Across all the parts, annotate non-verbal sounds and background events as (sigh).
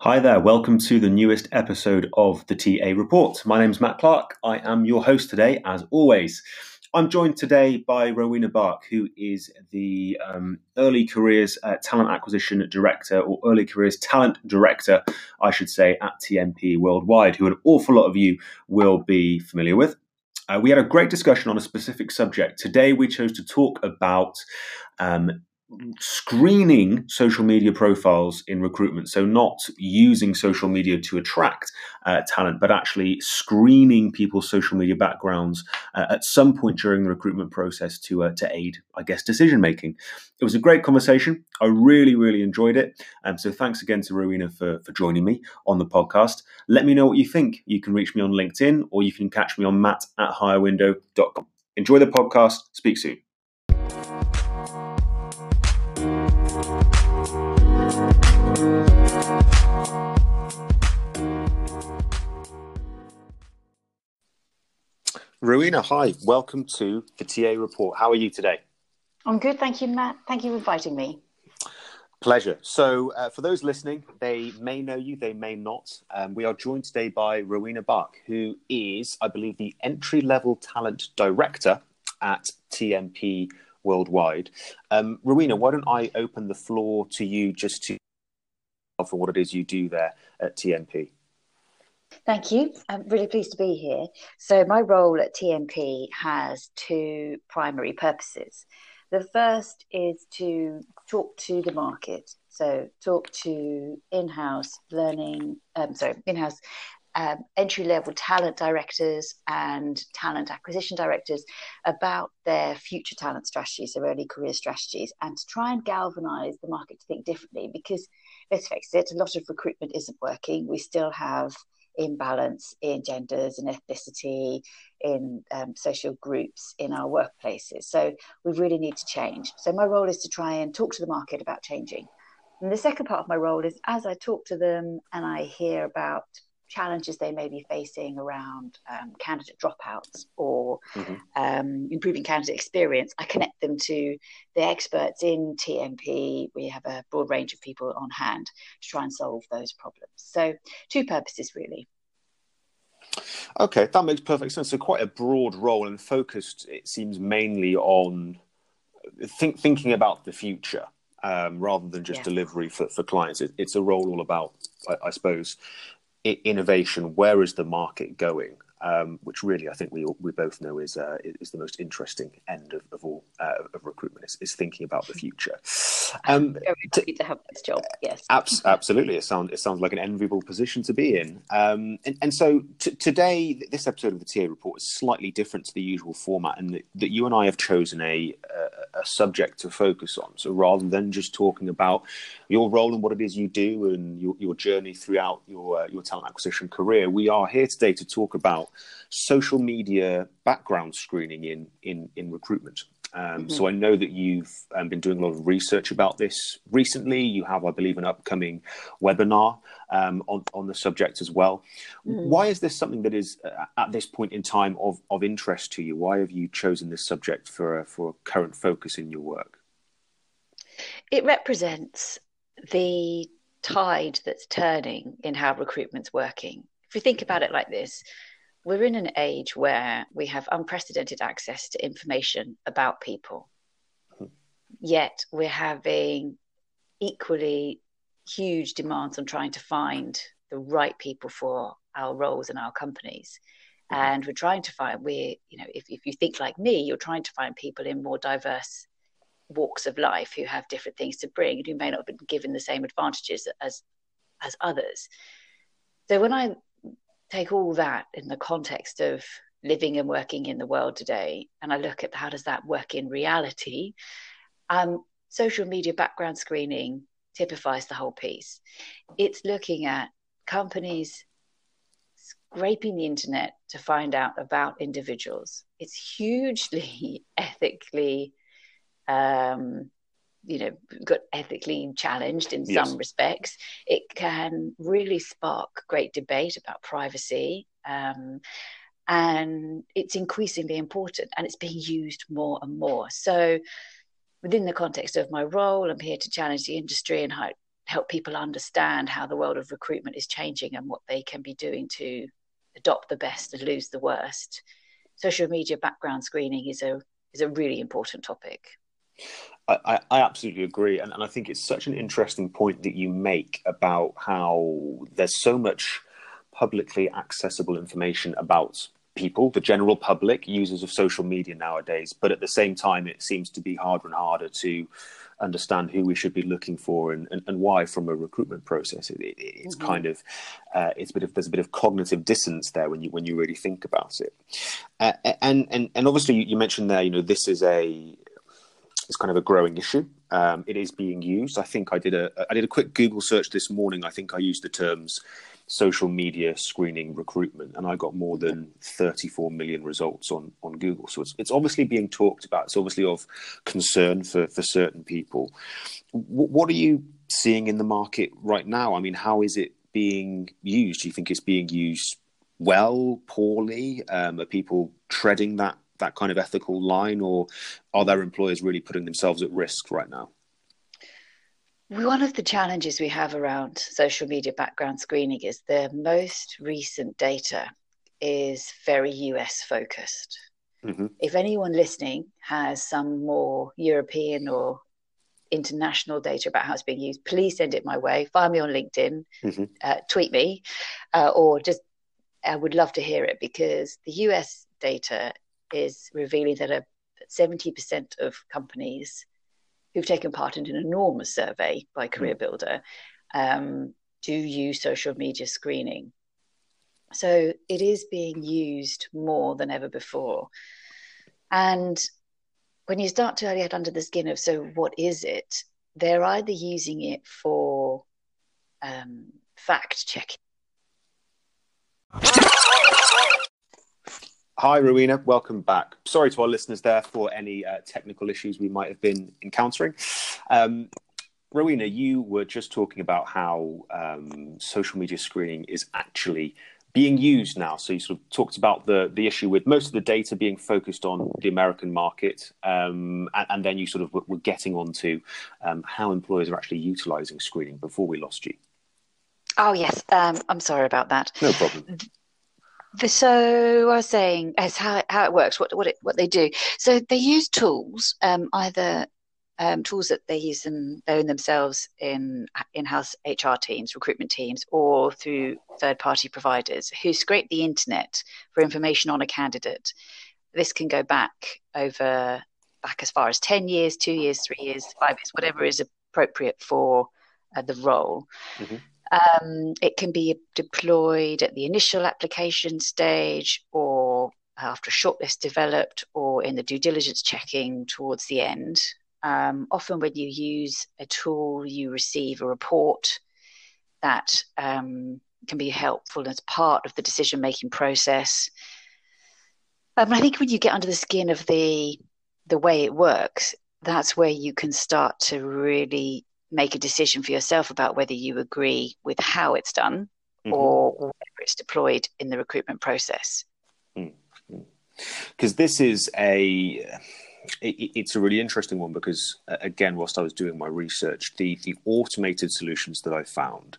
Hi there, welcome to the newest episode of the TA Report. My name is Matt Clark. I am your host today, as always. I'm joined today by Rowena Bach, who is the um, Early Careers uh, Talent Acquisition Director, or Early Careers Talent Director, I should say, at TMP Worldwide, who an awful lot of you will be familiar with. Uh, we had a great discussion on a specific subject. Today, we chose to talk about um, screening social media profiles in recruitment. So, not using social media to attract uh, talent, but actually screening people's social media backgrounds uh, at some point during the recruitment process to uh, to aid, I guess, decision making. It was a great conversation. I really, really enjoyed it. Um, so, thanks again to Rowena for for joining me on the podcast. Let me know what you think. You can reach me on LinkedIn, or you can catch me on matt at hirewindow.com. Enjoy the podcast. Speak soon. Rowena, hi. Welcome to the TA Report. How are you today? I'm good, thank you, Matt. Thank you for inviting me. Pleasure. So, uh, for those listening, they may know you, they may not. Um, we are joined today by Rowena Bach, who is, I believe, the entry level talent director at TMP Worldwide. Um, Rowena, why don't I open the floor to you just to for what it is you do there at TMP? Thank you. I'm really pleased to be here. So, my role at TMP has two primary purposes. The first is to talk to the market, so talk to in-house learning, um, sorry, in-house um, entry-level talent directors and talent acquisition directors about their future talent strategies, their early career strategies, and to try and galvanise the market to think differently. Because let's face it, a lot of recruitment isn't working. We still have imbalance in genders and ethnicity, in um, social groups in our workplaces. So we really need to change. So my role is to try and talk to the market about changing. And the second part of my role is as I talk to them and I hear about challenges they may be facing around um, candidate dropouts or mm-hmm. um, improving candidate experience, I connect them to the experts in TMP. We have a broad range of people on hand to try and solve those problems. So, two purposes really. Okay, that makes perfect sense. So, quite a broad role and focused, it seems, mainly on think, thinking about the future. Um, rather than just yeah. delivery for, for clients. It, it's a role all about, I, I, suppose, innovation. Where is the market going? Um, which really I think we we both know is uh, is the most interesting end of, of all uh, of recruitment is, is, thinking about the future. Um, very happy to have this job. Yes, abs- absolutely. It sounds it sounds like an enviable position to be in. Um, and, and so t- today, this episode of the TA Report is slightly different to the usual format, and that, that you and I have chosen a, a, a subject to focus on. So rather than just talking about your role and what it is you do and your, your journey throughout your uh, your talent acquisition career, we are here today to talk about social media background screening in in in recruitment. Um, mm-hmm. So I know that you've um, been doing a lot of research about this recently. You have, I believe, an upcoming webinar um, on on the subject as well. Mm-hmm. Why is this something that is uh, at this point in time of of interest to you? Why have you chosen this subject for a, for a current focus in your work? It represents the tide that's turning in how recruitment's working. If you think about it like this, we're in an age where we have unprecedented access to information about people. Yet we're having equally huge demands on trying to find the right people for our roles and our companies. Mm-hmm. And we're trying to find, we, you know, if, if you think like me, you're trying to find people in more diverse walks of life who have different things to bring and who may not have been given the same advantages as as others. So when I take all that in the context of living and working in the world today, and I look at how does that work in reality, um, social media background screening typifies the whole piece. It's looking at companies scraping the internet to find out about individuals. It's hugely (laughs) ethically um, you know got ethically challenged in yes. some respects it can really spark great debate about privacy um, and it's increasingly important and it's being used more and more so within the context of my role i'm here to challenge the industry and how help people understand how the world of recruitment is changing and what they can be doing to adopt the best and lose the worst. Social media background screening is a is a really important topic. I, I, absolutely agree, and, and I think it's such an interesting point that you make about how there's so much publicly accessible information about people, the general public, users of social media nowadays. But at the same time, it seems to be harder and harder to understand who we should be looking for and, and, and why from a recruitment process. It, it, it's mm-hmm. kind of uh, it's a bit of there's a bit of cognitive dissonance there when you when you really think about it. Uh, and and and obviously you mentioned there, you know, this is a it's kind of a growing issue. Um, it is being used. I think I did a I did a quick Google search this morning. I think I used the terms social media screening recruitment, and I got more than 34 million results on on Google. So it's it's obviously being talked about. It's obviously of concern for for certain people. W- what are you seeing in the market right now? I mean, how is it being used? Do you think it's being used well, poorly? Um, are people treading that that kind of ethical line, or are their employers really putting themselves at risk right now? One of the challenges we have around social media background screening is the most recent data is very US focused. Mm-hmm. If anyone listening has some more European or international data about how it's being used, please send it my way. Find me on LinkedIn, mm-hmm. uh, tweet me, uh, or just I would love to hear it because the US data is revealing that a, 70% of companies who've taken part in an enormous survey by Career hmm. Builder um, do use social media screening. So it is being used more than ever before. And when you start to get under the skin of, so what is it? They're either using it for um, fact checking Hi, Rowena. Welcome back. Sorry to our listeners there for any uh, technical issues we might have been encountering. Um, Rowena, you were just talking about how um, social media screening is actually being used now. So you sort of talked about the the issue with most of the data being focused on the American market, um, and, and, then you sort of were getting on to um, how employers are actually utilizing screening before we lost you. Oh yes, um, I'm sorry about that. No problem. So I was saying as how how it works, what what it, what they do. So they use tools, um, either um, tools that they use them they own themselves in in-house HR teams, recruitment teams, or through third-party providers who scrape the internet for information on a candidate. This can go back over back as far as ten years, two years, three years, five years, whatever is appropriate for uh, the role. Mm-hmm. Um, it can be deployed at the initial application stage or after a shortlist developed or in the due diligence checking towards the end. Um, often, when you use a tool, you receive a report that um, can be helpful as part of the decision making process. Um, I think when you get under the skin of the the way it works, that's where you can start to really make a decision for yourself about whether you agree with how it's done mm-hmm. or whether it's deployed in the recruitment process. Because mm-hmm. this is a it, it's a really interesting one because again whilst i was doing my research the the automated solutions that i found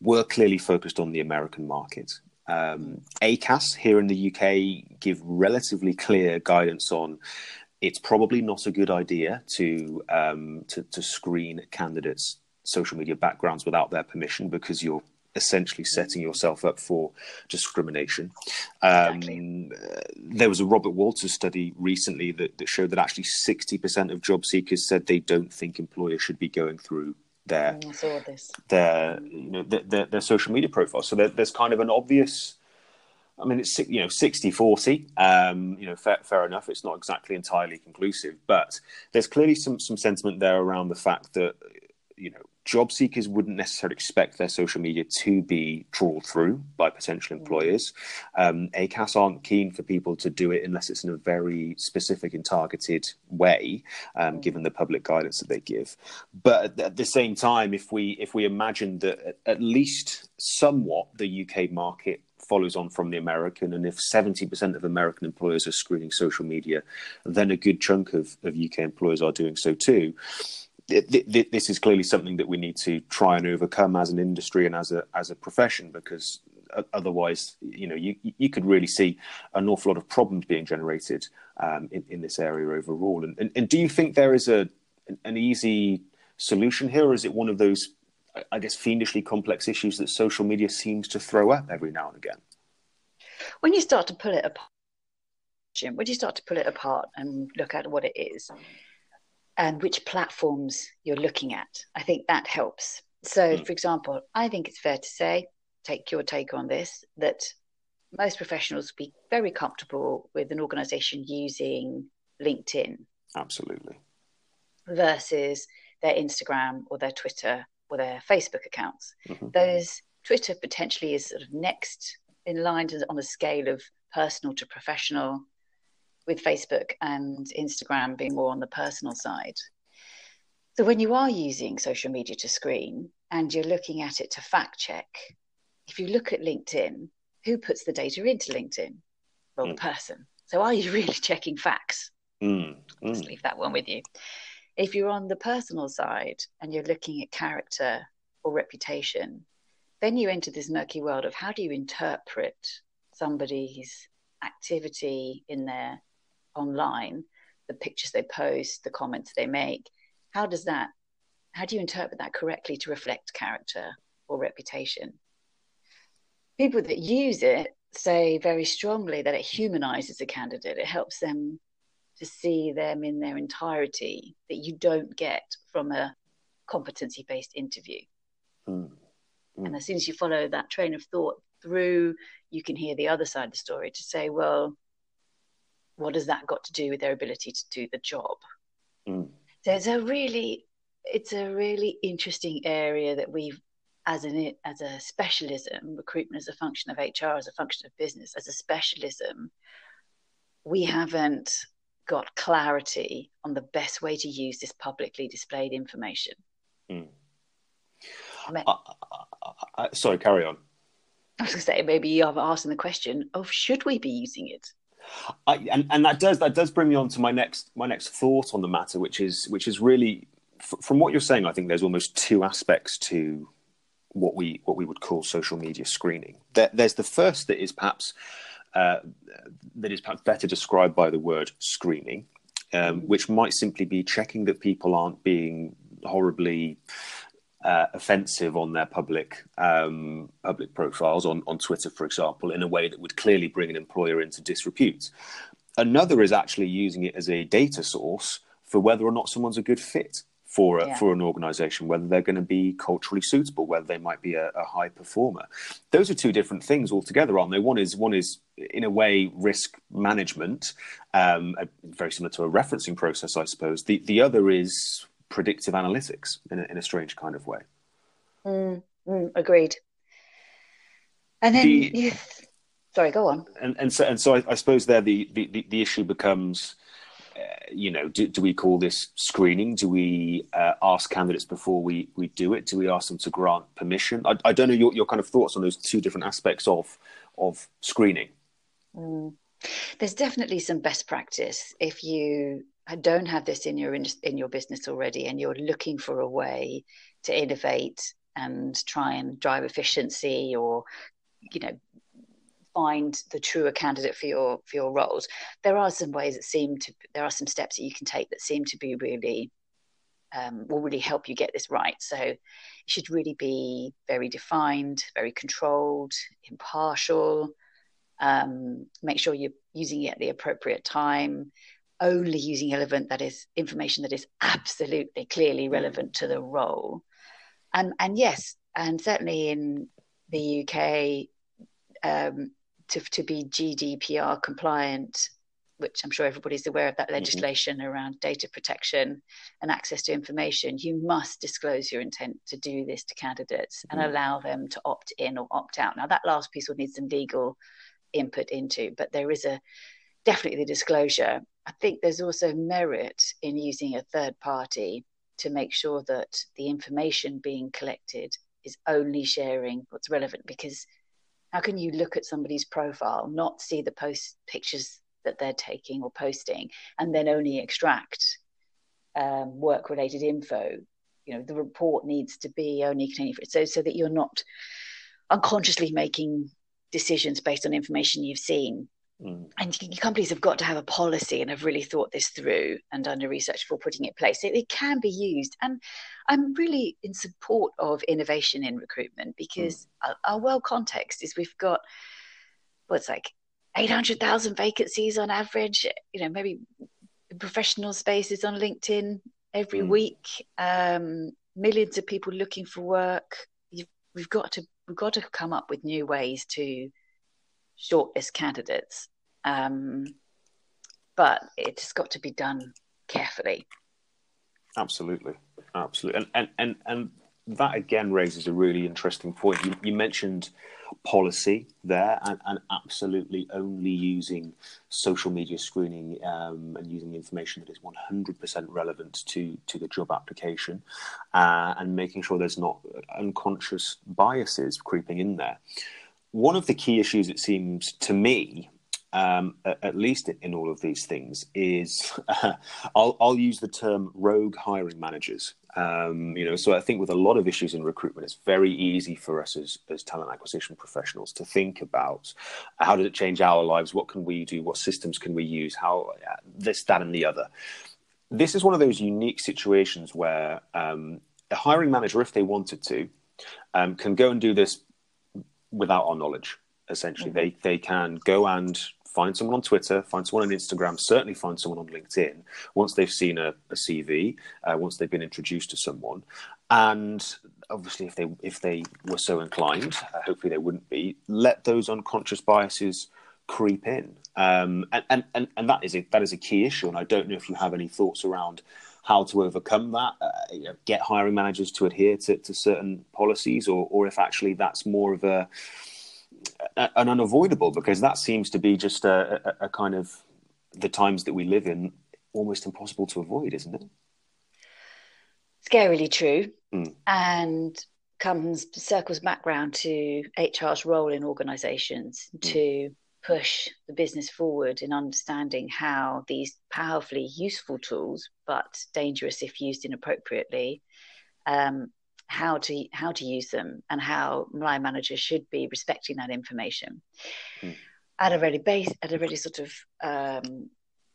were clearly focused on the american market um, acas here in the uk give relatively clear guidance on it's probably not a good idea to, um, to, to screen candidates' social media backgrounds without their permission because you're essentially setting yourself up for discrimination. Um, exactly. uh, there was a Robert Walters study recently that, that, showed that actually 60% of job seekers said they don't think employers should be going through their mm, their you know their, their, their social media profile. So there, there's kind of an obvious I mean, it's you know 60 40. Um, you know, fair, fair, enough. It's not exactly entirely conclusive, but there's clearly some some sentiment there around the fact that you know job seekers wouldn't necessarily expect their social media to be trawled through by potential mm. employers. Um, ACAS aren't keen for people to do it unless it's in a very specific and targeted way, um, mm. given the public guidance that they give. But at the same time, if we if we imagine that at least somewhat the UK market follows on from the American. And if 70% of American employers are screening social media, then a good chunk of, of UK employers are doing so too. this is clearly something that we need to try and overcome as an industry and as a as a profession because otherwise you know you you could really see an awful lot of problems being generated um, in, in this area overall and, and, and do you think there is a an easy solution here or is it one of those I guess fiendishly complex issues that social media seems to throw up every now and again when you start to pull it apart Jim, when you start to pull it apart and look at what it is and which platforms you're looking at. I think that helps. So, mm. for example, I think it's fair to say, take your take on this, that most professionals would be very comfortable with an organization using LinkedIn. Absolutely. Versus their Instagram or their Twitter or their Facebook accounts. Mm-hmm. Those Twitter potentially is sort of next in line to, on a scale of personal to professional with Facebook and Instagram being more on the personal side. So when you are using social media to screen and you're looking at it to fact check, if you look at LinkedIn, who puts the data into LinkedIn? Well, mm. the person. So are you (laughs) really checking facts? Mm. Mm. Just leave that one with you. If you're on the personal side and you're looking at character or reputation, then you enter this murky world of how do you interpret somebody's activity in their online, the pictures they post, the comments they make, how does that, how do you interpret that correctly to reflect character or reputation? People that use it say very strongly that it humanizes a candidate. It helps them to see them in their entirety that you don't get from a competency based interview. Mm. Mm. And as soon as you follow that train of thought through, you can hear the other side of the story to say, well, what has that got to do with their ability to do the job? Mm. There's a really, it's a really interesting area that we've, as an as a specialism, recruitment as a function of HR, as a function of business, as a specialism, we haven't got clarity on the best way to use this publicly displayed information. Mm. I sorry, carry on. I was going to say maybe you're asking the question of should we be using it? I, and, and that does that does bring me on to my next my next thought on the matter, which is which is really f- from what you're saying. I think there's almost two aspects to what we what we would call social media screening. There, there's the first that is perhaps uh, that is perhaps better described by the word screening, um, which might simply be checking that people aren't being horribly uh, offensive on their public um, public profiles on, on Twitter, for example, in a way that would clearly bring an employer into disrepute. Another is actually using it as a data source for whether or not someone's a good fit for a, yeah. for an organization, whether they're going to be culturally suitable, whether they might be a, a, high performer. Those are two different things altogether, aren't they? One is one is in a way risk management, um, very similar to a referencing process, I suppose. The the other is predictive analytics in a, in a strange kind of way. Mm, mm, agreed. And then, the, you, sorry, go on. And, and so, and so, I, I suppose there the, the, the issue becomes, you know, do, do, we call this screening? Do we uh, ask candidates before we, we do it? Do we ask them to grant permission? I, I don't know your, your kind of thoughts on those two different aspects of of screening. Mm. There's definitely some best practice if you don't have this in your in your business already and you're looking for a way to innovate and try and drive efficiency or you know find the truer candidate for your for your roles. There are some ways that seem to there are some steps that you can take that seem to be really um, will really help you get this right. So it should really be very defined very controlled impartial. Um, make sure you're using it at the appropriate time. Only using relevant that is information that is absolutely clearly mm. relevant to the role. And and yes and certainly in the uk um, to, to be gdpr compliant which i'm sure everybody's aware of that mm-hmm. legislation mm-hmm. around data protection and access to information you must disclose your intent to do this to candidates mm-hmm. and allow them to opt in or opt out now that last piece will need some legal input into but there is a definitely the disclosure I think there's also merit in using a third party to make sure that the information being collected is only sharing what's relevant because how can you look at somebody's profile not see the post pictures that they're taking or posting and then only extract um, work related info, you know, the report needs to be only containing so so that you're not unconsciously making decisions based on information you've seen. Mm. And companies have got to have a policy and have really thought this through and done the research before putting it in place. It, it can be used. And I'm really in support of innovation in recruitment because mm. our, our world context is we've got what's like 800,000 vacancies on average, you know, maybe professional spaces on LinkedIn every mm. week, um, millions of people looking for work. You've, we've got to we've got to come up with new ways to shortlist candidates, um, but it's got to be done carefully. Absolutely, absolutely, and and and and that again raises a really interesting point. You, you mentioned policy there and, and, absolutely only using social media screening um, and using information that is 100% relevant to, to the job application uh, and making sure there's not unconscious biases creeping in there. One of the key issues, it seems to me, um, at, least in all of these things, is uh, (laughs) I'll, I'll, use the term rogue hiring managers. Um, you know, so I think with a lot of issues in recruitment, it's very easy for us as, as talent acquisition professionals to think about how does it change our lives? What can we do? What systems can we use? How uh, this, that, and the other. This is one of those unique situations where um, a hiring manager, if they wanted to, um, can go and do this without our knowledge. Essentially, mm-hmm. they they can go and find someone on Twitter, find someone on Instagram, certainly find someone on LinkedIn once they've seen a, a CV, uh, once they've been introduced to someone, and obviously if they if they were so inclined, uh, hopefully they wouldn't be, let those unconscious biases creep in, um, and, and and and that is a that is a key issue, and I don't know if you have any thoughts around how to overcome that, uh, you know, get hiring managers to adhere to, to certain policies, or or if actually that's more of a an unavoidable because that seems to be just a, a, a kind of the times that we live in almost impossible to avoid, isn't it? Scarily true, mm. and comes circles back round to HR's role in organisations mm. to push the business forward in understanding how these powerfully useful tools, but dangerous if used inappropriately, um, how to how to use them and how line managers should be respecting that information. Mm. at a really base at a really sort of um,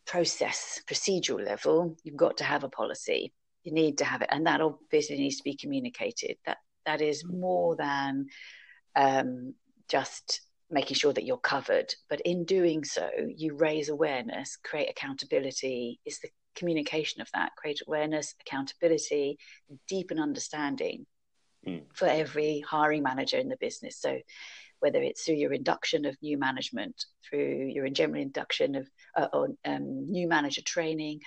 process procedural level you've got to have a policy. You need to have it and that obviously needs to be communicated. That that is more than um, just making sure that you're covered but in doing so you raise awareness create accountability is the communication of that, create awareness, accountability, deepen understanding mm. for every hiring manager in the business. So whether it's through your induction of new management, through your general induction of uh, um, new manager training,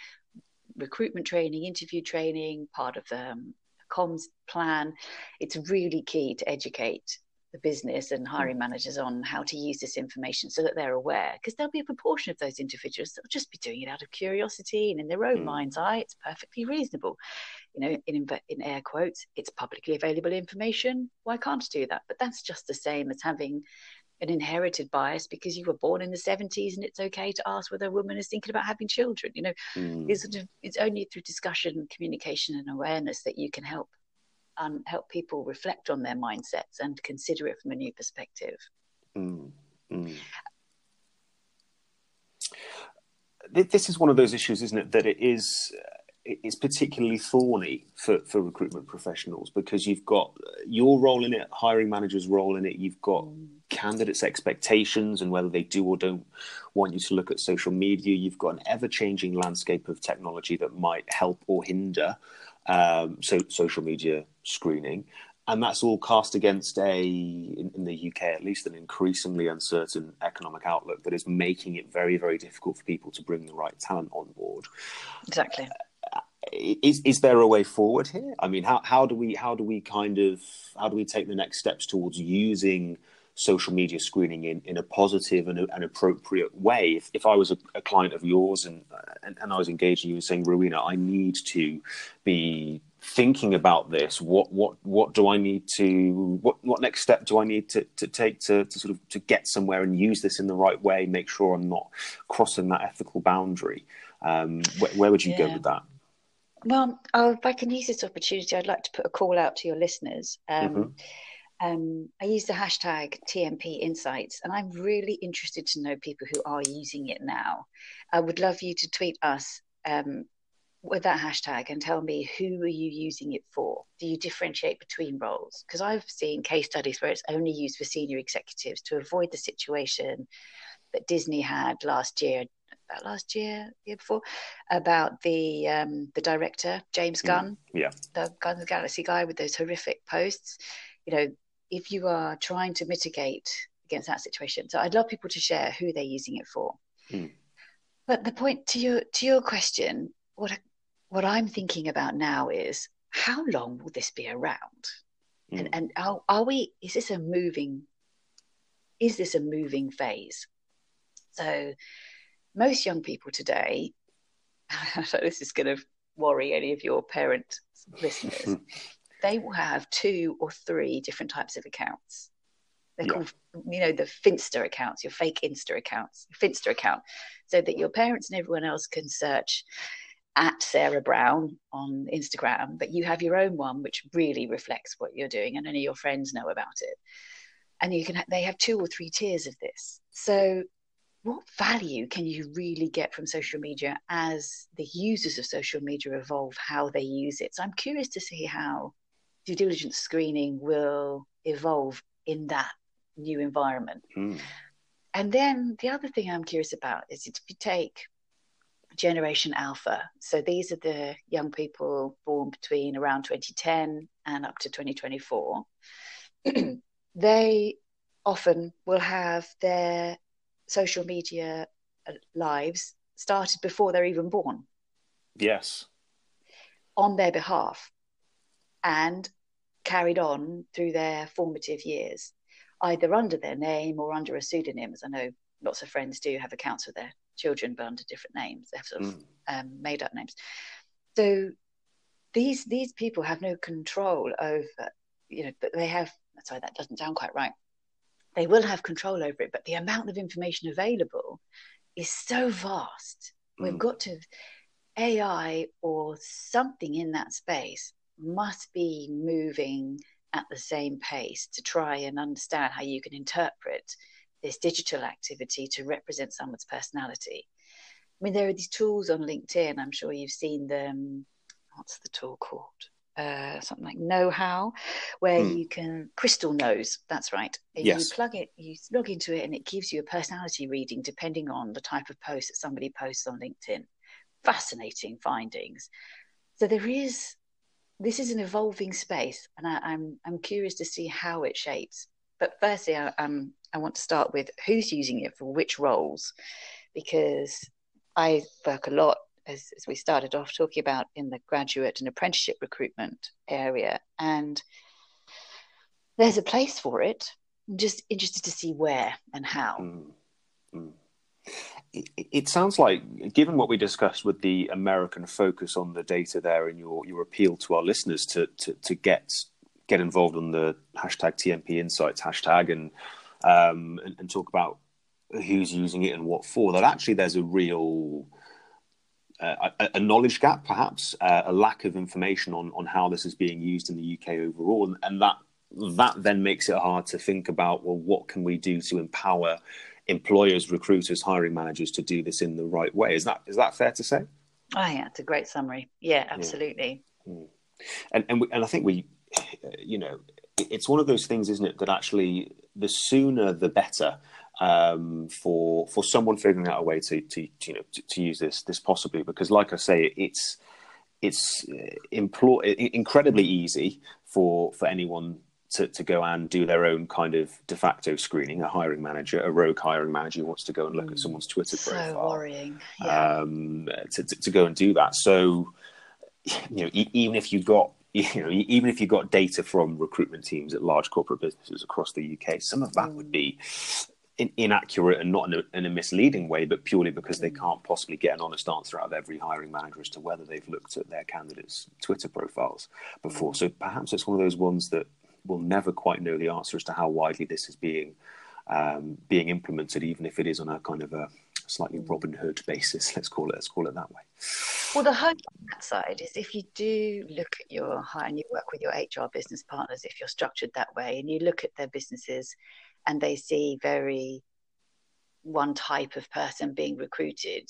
recruitment training, interview training, part of the um, comms plan, it's really key to educate the business and hiring managers on how to use this information so that they're aware because there'll be a proportion of those individuals that'll just be doing it out of curiosity and in their own mm. mind's eye. It's perfectly reasonable. You know in, in air quotes it's publicly available information. Why can't I do that? But that's just the same as having an inherited bias because you were born in the 70s and it's okay to ask whether a woman is thinking about having children. You know mm. it's, sort of, it's only through discussion communication and awareness that you can help and help people reflect on their mindsets and consider it from a new perspective. Mm, mm. This is one of those issues, isn't it? That it is it's particularly thorny for, for recruitment professionals because you've got your role in it, hiring managers' role in it, you've got mm. candidates' expectations and whether they do or don't want you to look at social media, you've got an ever changing landscape of technology that might help or hinder um, so social media screening, and that's all cast against a in, in, the UK at least an increasingly uncertain economic outlook that is making it very very difficult for people to bring the right talent on board. Exactly. Uh, is is there a way forward here? I mean, how how do we how do we kind of how do we take the next steps towards using social media screening in, in a positive and an appropriate way. If, if I was a, a client of yours and, and, and I was engaging you and saying, Rowena, I need to be thinking about this. What what what do I need to what what next step do I need to, to take to, to sort of to get somewhere and use this in the right way? Make sure I'm not crossing that ethical boundary. Um, where, where would you yeah. go with that? Well, oh, if I can use this opportunity, I'd like to put a call out to your listeners. Um, mm-hmm. Um, I use the hashtag TMP Insights, and I'm really interested to know people who are using it now. I would love you to tweet us um, with that hashtag and tell me who are you using it for? Do you differentiate between roles? Because I've seen case studies where it's only used for senior executives to avoid the situation that Disney had last year, about last year, year before, about the um, the director James mm, Gunn, yeah, the Guardians of the Galaxy guy with those horrific posts. You know, if you are trying to mitigate against that situation, so I'd love people to share who they're using it for. Mm. But the point to your to your question, what what I'm thinking about now is how long will this be around? Mm. And and are, are we is this a moving is this a moving phase? So most young people today, (laughs) so this is going to worry any of your parent listeners, (laughs) they will have two or three different types of accounts. They're yeah. called, you know, the Finsta accounts, your fake Insta accounts, Finsta account, so that your parents and everyone else can search at Sarah Brown on Instagram, but you have your own one which really reflects what you're doing, and only your friends know about it. And you can, ha- they have two or three tiers of this. So what value can you really get from social media as the users of social media evolve how they use it? So I'm curious to see how due diligence screening will evolve in that new environment. Mm. And then the other thing I'm curious about is if you take Generation Alpha, so these are the young people born between around 2010 and up to 2024, (clears throat) they often will have their social media uh, lives started before they're even born. Yes. On their behalf and carried on through their formative years, either under their name or under a pseudonym, as I know lots of friends do have accounts of their children but under different names. They have sort of mm. um, made up names. So these these people have no control over, you know, but they have. Sorry, that doesn't sound quite right they will have control over it, but the amount of information available is so vast. Mm. We've got to, AI or something in that space must be moving at the same pace to try and understand how you can interpret this digital activity to represent someone's personality. I mean, there are these tools on LinkedIn. I'm sure you've seen them. What's the tool called? uh, something like know how where mm. you can crystal knows that's right yes. you plug it you log into it and it gives you a personality reading depending on the type of post that somebody posts on linkedin fascinating findings so there is this is an evolving space and I, am I'm, I'm curious to see how it shapes but firstly I, um, I want to start with who's using it for which roles because i work a lot as, as we started off talking about in the graduate and apprenticeship recruitment area. And there's a place for it. I'm just interested to see where and how. Mm. Mm. It, sounds like, given what we discussed with the American focus on the data there, and your your appeal to our listeners to to, to get get involved on the hashtag TMP Insights hashtag and, um, and and talk about who's using it and what for, that actually there's a real a, a, knowledge gap, perhaps uh, a lack of information on on how this is being used in the UK overall, and, and that that then makes it hard to think about well, what can we do to empower employers, recruiters, hiring managers to do this in the right way? Is that is that fair to say? Oh yeah, it's a great summary. Yeah, absolutely. Yeah. Mm. And and we, and I think we, (sighs) you know, it's one of those things, isn't it, that actually the sooner the better um, for for someone figuring out a way to, to you know to, to, use this this possibly because like I say it's it's uh, incredibly easy for for anyone to, to go and do their own kind of de facto screening. A hiring manager, a rogue hiring manager, who wants to go and look mm, at someone's Twitter so profile. So worrying. Yeah. Um, to, to, to go and do that. So you know, e- even if you got (laughs) you know, even if you got data from recruitment teams at large corporate businesses across the UK, some of that mm. would be in, inaccurate and not in a, in a, misleading way, but purely because they can't possibly get an honest answer out of every hiring manager as to whether they've looked at their candidates' Twitter profiles before. So perhaps it's one of those ones that will never quite know the answer as to how widely this is being um, being implemented, even if it is on a kind of a, slightly mm. Robin Hood basis. Let's call it. Let's call it that way. Well, the hope on that side is if you do look at your hire and you work with your HR business partners, if you're structured that way, and you look at their businesses, and they see very one type of person being recruited,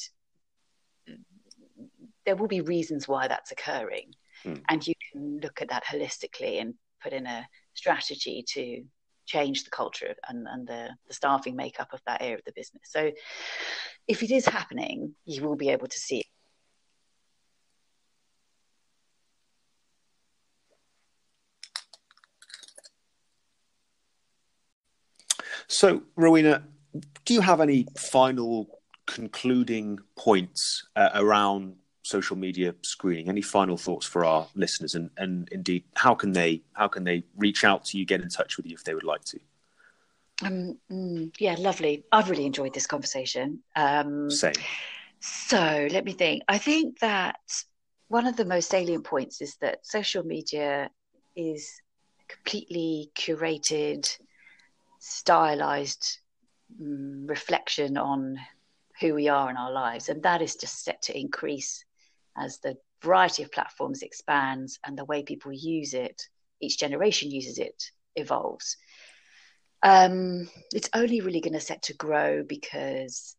there will be reasons why that's occurring, mm. and you can look at that holistically and put in a strategy to change the culture and, and the, the staffing makeup of that area of the business. So if it is happening, you will be able to see it. So, Rowena, do you have any final concluding points uh, around social media screening? Any final thoughts for our listeners, and, and indeed, how can they how can they reach out to you, get in touch with you if they would like to? Um, mm, yeah, lovely. I've really enjoyed this conversation. Um, Same. So let me think. I think that one of the most salient points is that social media is completely curated, stylized um, reflection on who we are in our lives, and that is just set to increase as the variety of platforms expands and the way people use it, each generation uses it, evolves. Um, it's only really going to set to grow because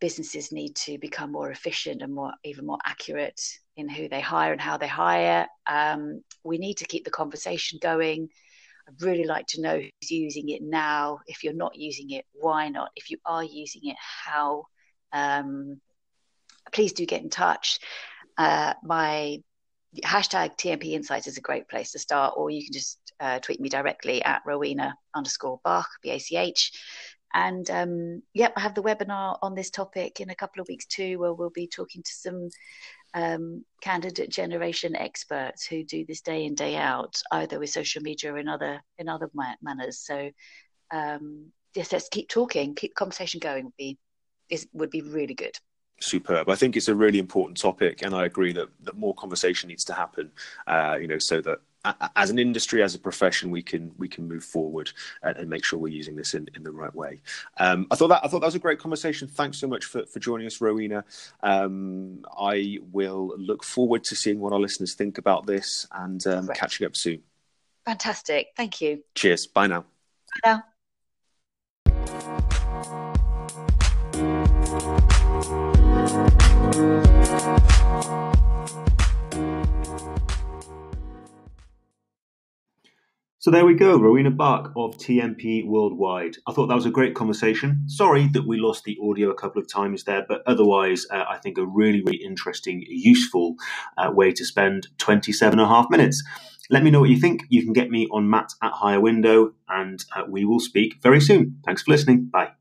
businesses need to become more efficient and more even more accurate in who they hire and how they hire. Um, we need to keep the conversation going. I'd really like to know who's using it now. If you're not using it, why not? If you are using it, how? Um, please do get in touch. Uh, my hashtag TMP Insights is a great place to start, or you can just uh, tweet me directly at Rowena underscore Bach, B A C H. And um, yep, I have the webinar on this topic in a couple of weeks too, where we'll be talking to some um, candidate generation experts who do this day in day out, either with social media or in other in other manners. So um, yes, let's keep talking, keep conversation going. Would be is would be really good superb. I think it's a really important topic, and I agree that, that more conversation needs to happen. Uh, you know, so that as an industry, as a profession, we can we can move forward and, and make sure we're using this in, in the right way. Um, I thought that I thought that was a great conversation. Thanks so much for, for joining us, Rowena. Um, I will look forward to seeing what our listeners think about this and um, catching up soon. Fantastic. Thank you. Cheers. Bye now. Bye now. So there we go, Rowena Bach of TMP Worldwide. I thought that was a great conversation. Sorry that we lost the audio a couple of times there, but otherwise, uh, I think a really, really interesting, useful uh, way to spend 27 and a half minutes. Let me know what you think. You can get me on Matt at Hire Window, and uh, we will speak very soon. Thanks for listening. Bye.